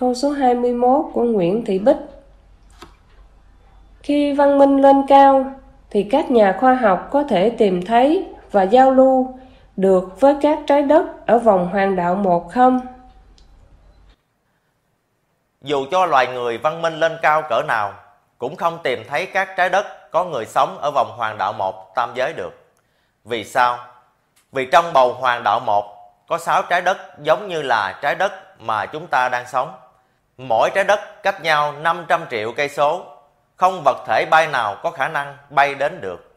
Câu số 21 của Nguyễn Thị Bích Khi văn minh lên cao, thì các nhà khoa học có thể tìm thấy và giao lưu được với các trái đất ở vòng hoàng đạo một không? Dù cho loài người văn minh lên cao cỡ nào, cũng không tìm thấy các trái đất có người sống ở vòng hoàng đạo một tam giới được. Vì sao? Vì trong bầu hoàng đạo một có 6 trái đất giống như là trái đất mà chúng ta đang sống. Mỗi trái đất cách nhau 500 triệu cây số, không vật thể bay nào có khả năng bay đến được.